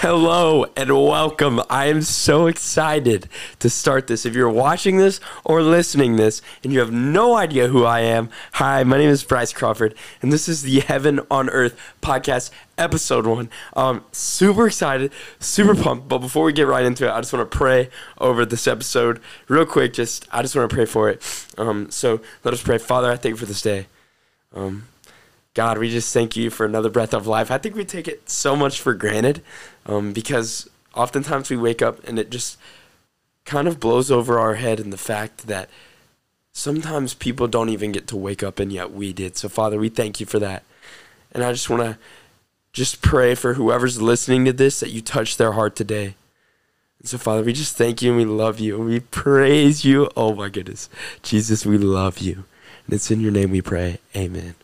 Hello and welcome. I am so excited to start this. If you're watching this or listening this and you have no idea who I am, hi, my name is Bryce Crawford and this is the Heaven on Earth podcast episode 1. Um super excited, super pumped, but before we get right into it, I just want to pray over this episode real quick. Just I just want to pray for it. Um so let us pray. Father, I thank you for this day. Um God, we just thank you for another breath of life. I think we take it so much for granted um, because oftentimes we wake up and it just kind of blows over our head in the fact that sometimes people don't even get to wake up and yet we did. So, Father, we thank you for that. And I just want to just pray for whoever's listening to this that you touch their heart today. And so, Father, we just thank you and we love you and we praise you. Oh, my goodness. Jesus, we love you. And it's in your name we pray. Amen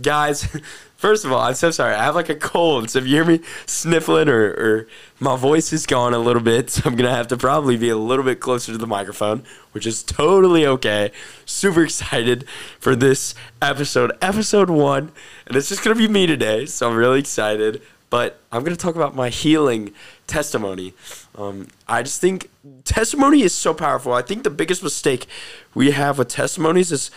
guys, first of all, I'm so sorry. I have like a cold, so if you hear me sniffling or, or my voice is gone a little bit, so I'm gonna have to probably be a little bit closer to the microphone, which is totally okay. Super excited for this episode, episode one, and it's just gonna be me today, so I'm really excited. But I'm gonna talk about my healing testimony. Um, I just think testimony is so powerful. I think the biggest mistake we have with testimonies is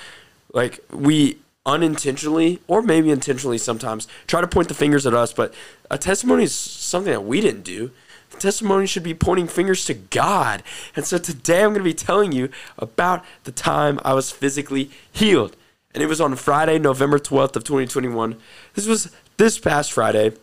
like we unintentionally or maybe intentionally sometimes try to point the fingers at us, but a testimony is something that we didn't do. The testimony should be pointing fingers to God. And so today I'm going to be telling you about the time I was physically healed. And it was on Friday, November 12th of 2021. This was this past Friday.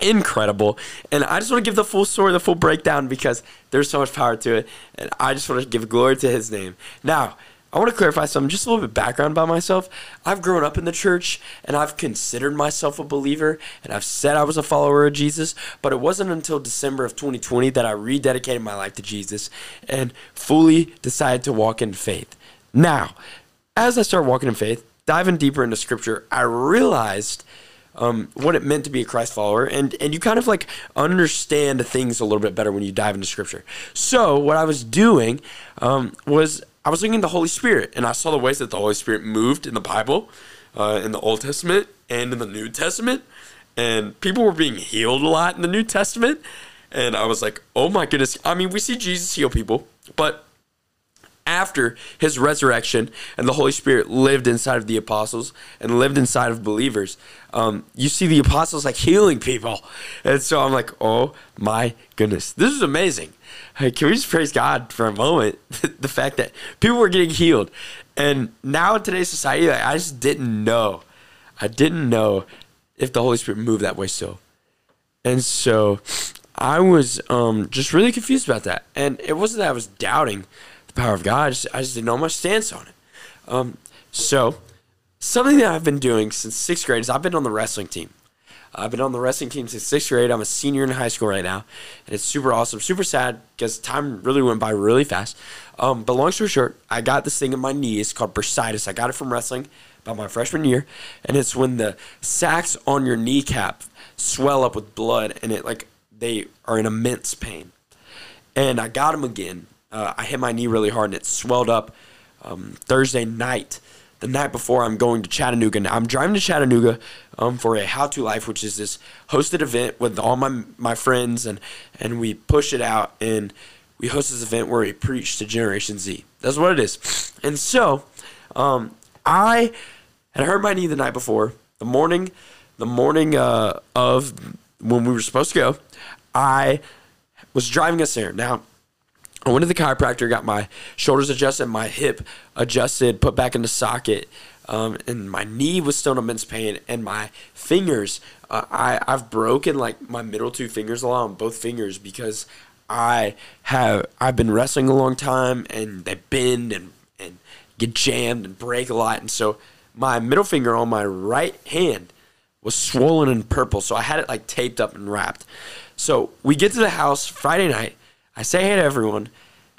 Incredible. And I just want to give the full story, the full breakdown because there's so much power to it. And I just want to give glory to his name. Now, I want to clarify something, just a little bit background about myself. I've grown up in the church and I've considered myself a believer and I've said I was a follower of Jesus, but it wasn't until December of 2020 that I rededicated my life to Jesus and fully decided to walk in faith. Now, as I started walking in faith, diving deeper into scripture, I realized um, what it meant to be a Christ follower, and and you kind of like understand things a little bit better when you dive into Scripture. So what I was doing um, was I was looking at the Holy Spirit, and I saw the ways that the Holy Spirit moved in the Bible, uh, in the Old Testament and in the New Testament, and people were being healed a lot in the New Testament, and I was like, oh my goodness! I mean, we see Jesus heal people, but after his resurrection and the Holy Spirit lived inside of the apostles and lived inside of believers, um, you see the apostles like healing people. And so I'm like, oh my goodness, this is amazing. Hey, can we just praise God for a moment? the fact that people were getting healed. And now in today's society, like, I just didn't know. I didn't know if the Holy Spirit moved that way still. And so I was um, just really confused about that. And it wasn't that I was doubting the power of God, I just, I just didn't know my stance on it. Um, so, something that I've been doing since sixth grade is I've been on the wrestling team. I've been on the wrestling team since sixth grade. I'm a senior in high school right now, and it's super awesome. Super sad because time really went by really fast. Um, but long story short, I got this thing in my knee. It's called bursitis. I got it from wrestling about my freshman year, and it's when the sacs on your kneecap swell up with blood, and it like they are in immense pain. And I got them again. Uh, I hit my knee really hard, and it swelled up um, Thursday night the night before I'm going to Chattanooga. Now, I'm driving to Chattanooga um, for a How to Life, which is this hosted event with all my my friends, and and we push it out and we host this event where we preach to Generation Z. That's what it is. And so, um, I had hurt my knee the night before. The morning, the morning uh, of when we were supposed to go, I was driving us there. Now, I went to the chiropractor, got my shoulders adjusted, my hip adjusted, put back into socket, um, and my knee was still in immense pain, and my fingers, uh, I I've broken like my middle two fingers along on both fingers because I have I've been wrestling a long time, and they bend and and get jammed and break a lot, and so my middle finger on my right hand was swollen and purple, so I had it like taped up and wrapped. So we get to the house Friday night I say hey to everyone,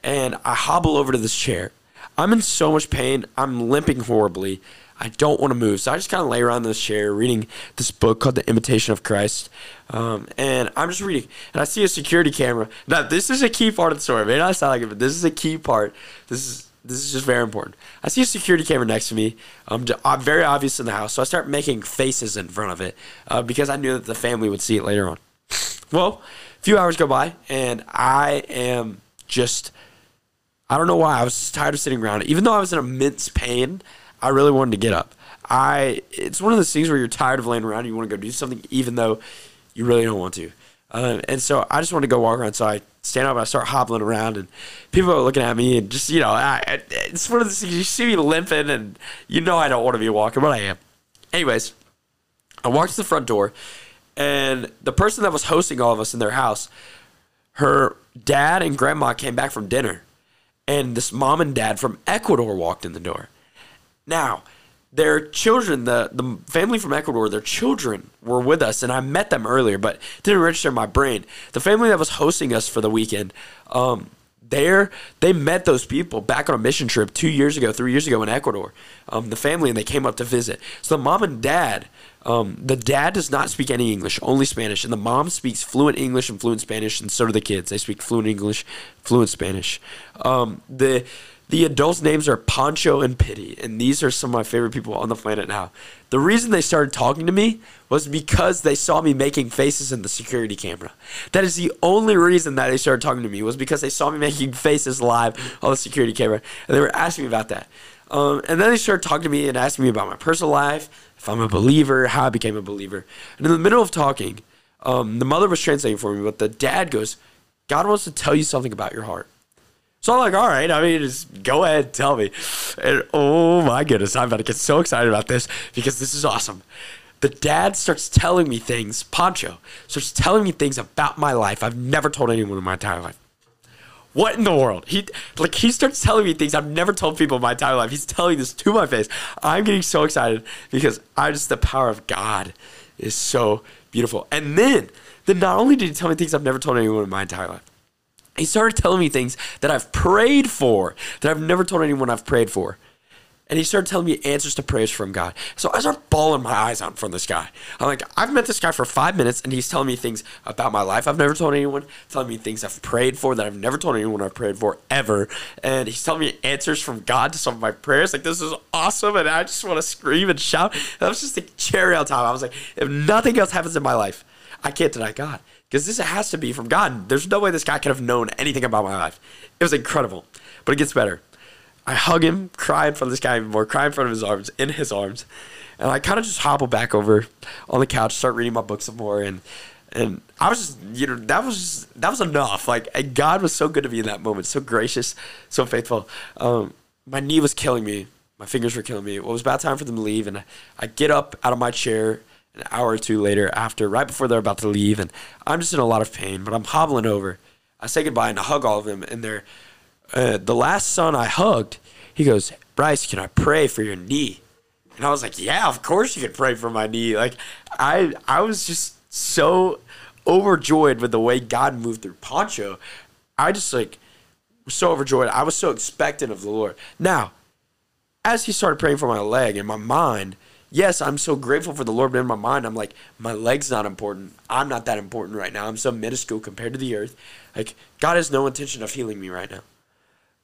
and I hobble over to this chair. I'm in so much pain. I'm limping horribly. I don't want to move. So I just kind of lay around this chair reading this book called The Imitation of Christ. Um, and I'm just reading. And I see a security camera. Now, this is a key part of the story. It may not sound like it, but this is a key part. This is this is just very important. I see a security camera next to me. Um, I'm very obvious in the house. So I start making faces in front of it uh, because I knew that the family would see it later on. Well, few hours go by, and I am just, I don't know why. I was tired of sitting around. Even though I was in immense pain, I really wanted to get up. I, it's one of those things where you're tired of laying around and you want to go do something, even though you really don't want to. Uh, and so I just wanted to go walk around. So I stand up, and I start hobbling around, and people are looking at me, and just you know, I, it's one of those things. You see me limping, and you know I don't want to be walking, but I am. Anyways, I walked to the front door, and the person that was hosting all of us in their house, her dad and grandma came back from dinner, and this mom and dad from Ecuador walked in the door. Now, their children, the, the family from Ecuador, their children were with us, and I met them earlier, but didn't register in my brain. The family that was hosting us for the weekend, um, there they met those people back on a mission trip two years ago, three years ago in Ecuador. Um, the family and they came up to visit. So the mom and dad, um, the dad does not speak any English, only Spanish, and the mom speaks fluent English and fluent Spanish, and so do the kids. They speak fluent English, fluent Spanish. Um, the the adults' names are Pancho and Pity, and these are some of my favorite people on the planet now. The reason they started talking to me was because they saw me making faces in the security camera. That is the only reason that they started talking to me was because they saw me making faces live on the security camera, and they were asking me about that. Um, and then they started talking to me and asking me about my personal life, if I'm a believer, how I became a believer. And in the middle of talking, um, the mother was translating for me, but the dad goes, God wants to tell you something about your heart. So I'm like, all right, I mean, just go ahead, tell me. And oh my goodness, I'm about to get so excited about this because this is awesome. The dad starts telling me things, Pancho starts telling me things about my life I've never told anyone in my entire life. What in the world? He like he starts telling me things I've never told people in my entire life. He's telling this to my face. I'm getting so excited because I just the power of God is so beautiful. And then, then not only did he tell me things I've never told anyone in my entire life, he started telling me things that I've prayed for that I've never told anyone I've prayed for. And he started telling me answers to prayers from God. So I start bawling my eyes out from this guy. I'm like, I've met this guy for five minutes and he's telling me things about my life I've never told anyone, telling me things I've prayed for that I've never told anyone I've prayed for ever. And he's telling me answers from God to some of my prayers. Like, this is awesome. And I just want to scream and shout. that was just a cherry on top. I was like, if nothing else happens in my life, I can't deny God because this has to be from God. There's no way this guy could have known anything about my life. It was incredible, but it gets better. I hug him, cry in front of this guy even more, cry in front of his arms, in his arms, and I kind of just hobble back over on the couch, start reading my book some more, and and I was just, you know, that was that was enough. Like God was so good to me in that moment, so gracious, so faithful. Um, my knee was killing me, my fingers were killing me. Well, it was about time for them to leave, and I get up out of my chair an hour or two later after, right before they're about to leave, and I'm just in a lot of pain, but I'm hobbling over. I say goodbye and I hug all of them, and they're uh, the last son I hugged. He goes, Bryce, can I pray for your knee? And I was like, Yeah, of course you can pray for my knee. Like I, I was just so overjoyed with the way God moved through Pancho. I just like was so overjoyed. I was so expectant of the Lord. Now, as he started praying for my leg in my mind, yes, I'm so grateful for the Lord, but in my mind, I'm like, my leg's not important. I'm not that important right now. I'm so minuscule compared to the earth. Like, God has no intention of healing me right now.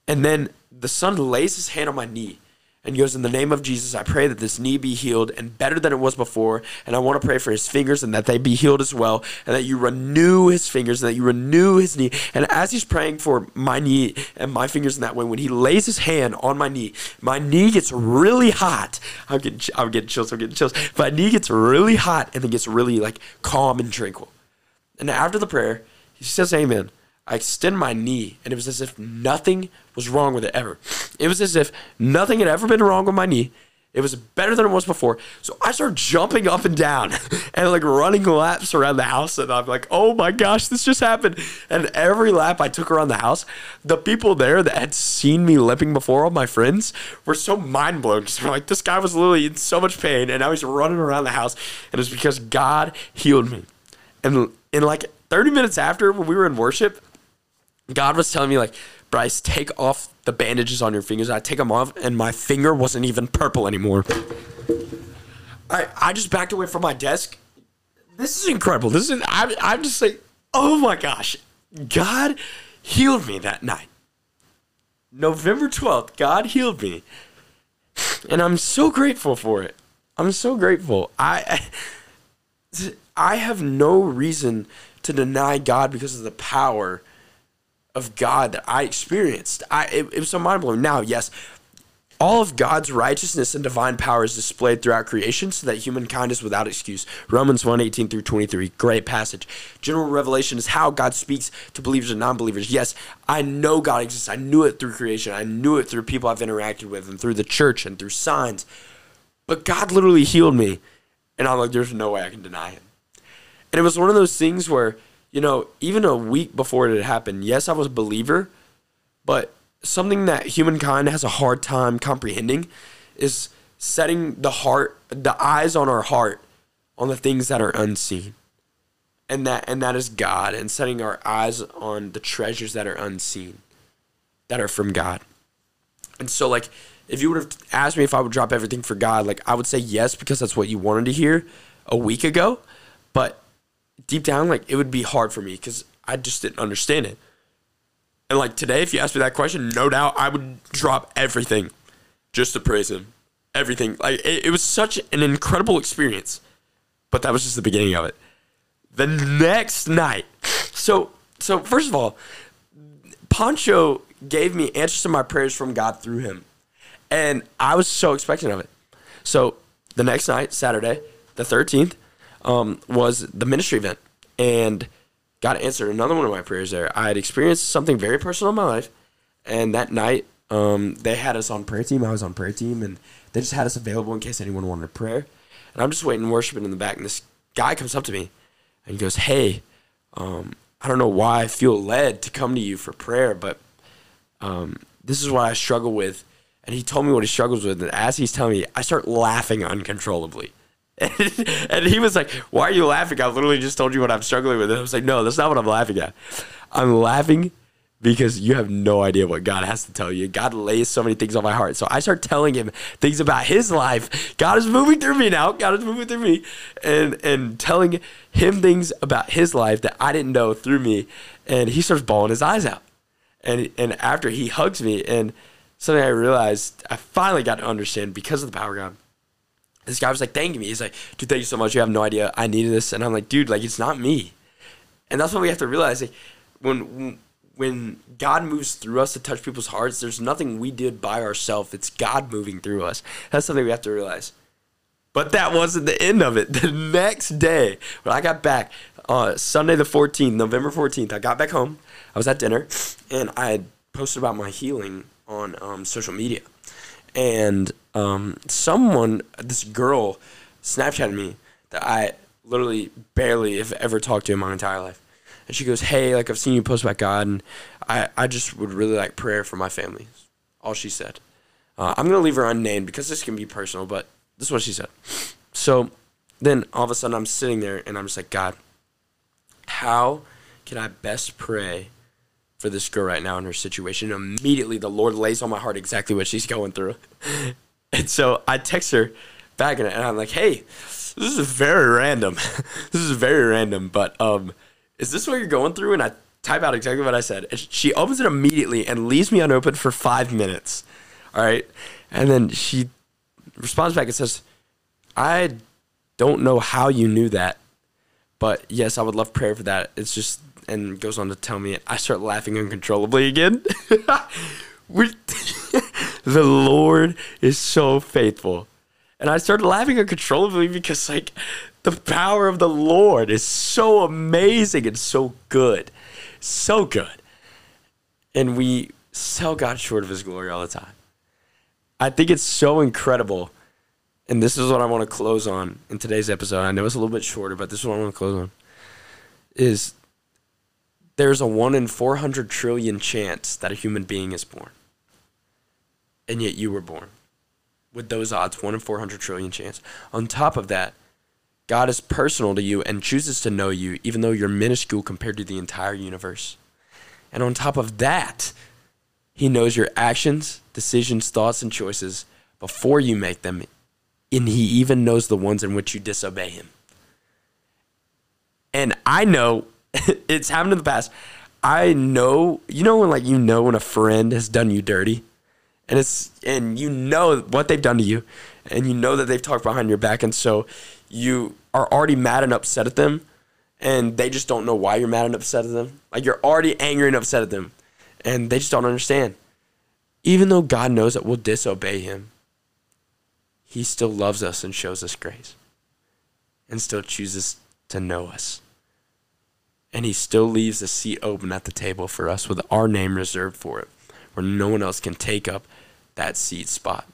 And then the son lays his hand on my knee and goes, In the name of Jesus, I pray that this knee be healed and better than it was before. And I want to pray for his fingers and that they be healed as well. And that you renew his fingers and that you renew his knee. And as he's praying for my knee and my fingers in that way, when he lays his hand on my knee, my knee gets really hot. I'm getting, I'm getting chills, I'm getting chills. My knee gets really hot and then gets really like calm and tranquil. And after the prayer, he says, Amen. I extend my knee, and it was as if nothing was wrong with it ever. It was as if nothing had ever been wrong with my knee. It was better than it was before. So I started jumping up and down and like running laps around the house. And I'm like, oh my gosh, this just happened. And every lap I took around the house, the people there that had seen me limping before, all my friends, were so mind blown. They're like, this guy was literally in so much pain. And now he's running around the house. And it's because God healed me. And in like 30 minutes after, when we were in worship, God was telling me like, Bryce, take off the bandages on your fingers. I take them off, and my finger wasn't even purple anymore. I I just backed away from my desk. This is incredible. This is I'm I'm just like, oh my gosh, God healed me that night. November twelfth, God healed me, and I'm so grateful for it. I'm so grateful. I I have no reason to deny God because of the power of God that I experienced. I it, it was so mind blowing. Now, yes, all of God's righteousness and divine power is displayed throughout creation so that humankind is without excuse. Romans 1 18 through 23. Great passage. General revelation is how God speaks to believers and non believers. Yes, I know God exists. I knew it through creation. I knew it through people I've interacted with and through the church and through signs. But God literally healed me. And I'm like, there's no way I can deny him. And it was one of those things where, you know, even a week before it had happened, yes, I was a believer, but something that humankind has a hard time comprehending is setting the heart the eyes on our heart on the things that are unseen. And that and that is god and setting our eyes on the treasures that are unseen that are from god. And so like if you would have asked me if i would drop everything for god like i would say yes because that's what you wanted to hear a week ago but deep down like it would be hard for me because i just didn't understand it and like today, if you ask me that question, no doubt I would drop everything just to praise him. Everything. Like it, it was such an incredible experience. But that was just the beginning of it. The next night. So so first of all, Pancho gave me answers to my prayers from God through him. And I was so expectant of it. So the next night, Saturday, the 13th, um, was the ministry event. And God answered another one of my prayers there. I had experienced something very personal in my life, and that night um, they had us on prayer team. I was on prayer team, and they just had us available in case anyone wanted prayer. And I'm just waiting, worshiping in the back, and this guy comes up to me, and he goes, "Hey, um, I don't know why I feel led to come to you for prayer, but um, this is what I struggle with." And he told me what he struggles with, and as he's telling me, I start laughing uncontrollably. and he was like, Why are you laughing? I literally just told you what I'm struggling with. And I was like, No, that's not what I'm laughing at. I'm laughing because you have no idea what God has to tell you. God lays so many things on my heart. So I start telling him things about his life. God is moving through me now. God is moving through me and and telling him things about his life that I didn't know through me. And he starts bawling his eyes out. And and after he hugs me and something I realized I finally got to understand because of the power of God this guy was like thanking me. He's like, dude, thank you so much. You have no idea. I needed this. And I'm like, dude, like it's not me. And that's what we have to realize. Like when when God moves through us to touch people's hearts, there's nothing we did by ourselves. It's God moving through us. That's something we have to realize. But that wasn't the end of it. The next day, when I got back, uh, Sunday the 14th, November 14th, I got back home. I was at dinner, and I had posted about my healing on um, social media and um, someone, this girl, Snapchatted me that I literally barely have ever talked to in my entire life. And she goes, "Hey, like I've seen you post about God, and I, I just would really like prayer for my family." All she said. Uh, I'm gonna leave her unnamed because this can be personal, but this is what she said. So then all of a sudden I'm sitting there and I'm just like, God, how can I best pray for this girl right now in her situation. And immediately the Lord lays on my heart exactly what she's going through. And so I text her back and I'm like, hey, this is very random. this is very random, but um, is this what you're going through? And I type out exactly what I said. And she opens it immediately and leaves me unopened for five minutes. All right. And then she responds back and says, I don't know how you knew that, but yes, I would love prayer for that. It's just and goes on to tell me I start laughing uncontrollably again. the Lord is so faithful. And I started laughing uncontrollably because like the power of the Lord is so amazing and so good. So good. And we sell God short of his glory all the time. I think it's so incredible. And this is what I want to close on in today's episode. I know it's a little bit shorter, but this is what I want to close on. Is there's a 1 in 400 trillion chance that a human being is born. And yet you were born. With those odds, 1 in 400 trillion chance. On top of that, God is personal to you and chooses to know you, even though you're minuscule compared to the entire universe. And on top of that, He knows your actions, decisions, thoughts, and choices before you make them. And He even knows the ones in which you disobey Him. And I know it's happened in the past. I know, you know, when like you know when a friend has done you dirty, and it's and you know what they've done to you, and you know that they've talked behind your back, and so you are already mad and upset at them, and they just don't know why you're mad and upset at them. Like you're already angry and upset at them, and they just don't understand. Even though God knows that we'll disobey Him, He still loves us and shows us grace, and still chooses to know us. And He still leaves a seat open at the table for us with our name reserved for it, where no one else can take up that seed spot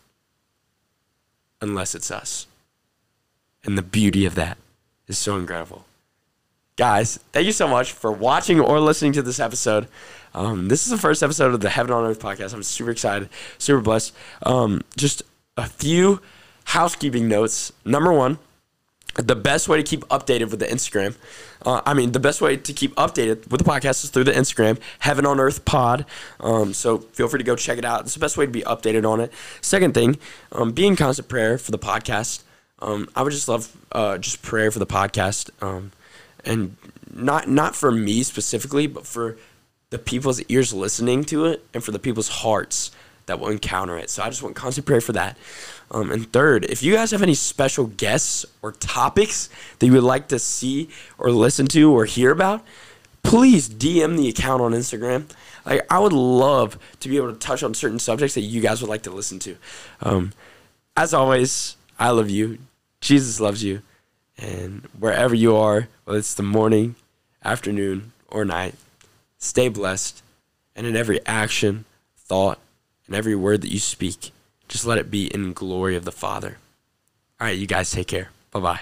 unless it's us. And the beauty of that is so incredible. Guys, thank you so much for watching or listening to this episode. Um, this is the first episode of the Heaven on Earth podcast. I'm super excited, super blessed. Um, just a few housekeeping notes. Number one, the best way to keep updated with the Instagram, uh, I mean, the best way to keep updated with the podcast is through the Instagram, Heaven on Earth Pod. Um, so feel free to go check it out. It's the best way to be updated on it. Second thing, um, be in constant prayer for the podcast. Um, I would just love uh, just prayer for the podcast, um, and not not for me specifically, but for the people's ears listening to it, and for the people's hearts that will encounter it. So I just want constant prayer for that. Um, and third, if you guys have any special guests or topics that you would like to see or listen to or hear about, please DM the account on Instagram. Like I would love to be able to touch on certain subjects that you guys would like to listen to. Um, as always, I love you. Jesus loves you. And wherever you are, whether it's the morning, afternoon, or night, stay blessed. And in every action, thought, and every word that you speak, just let it be in glory of the Father. All right, you guys take care. Bye bye.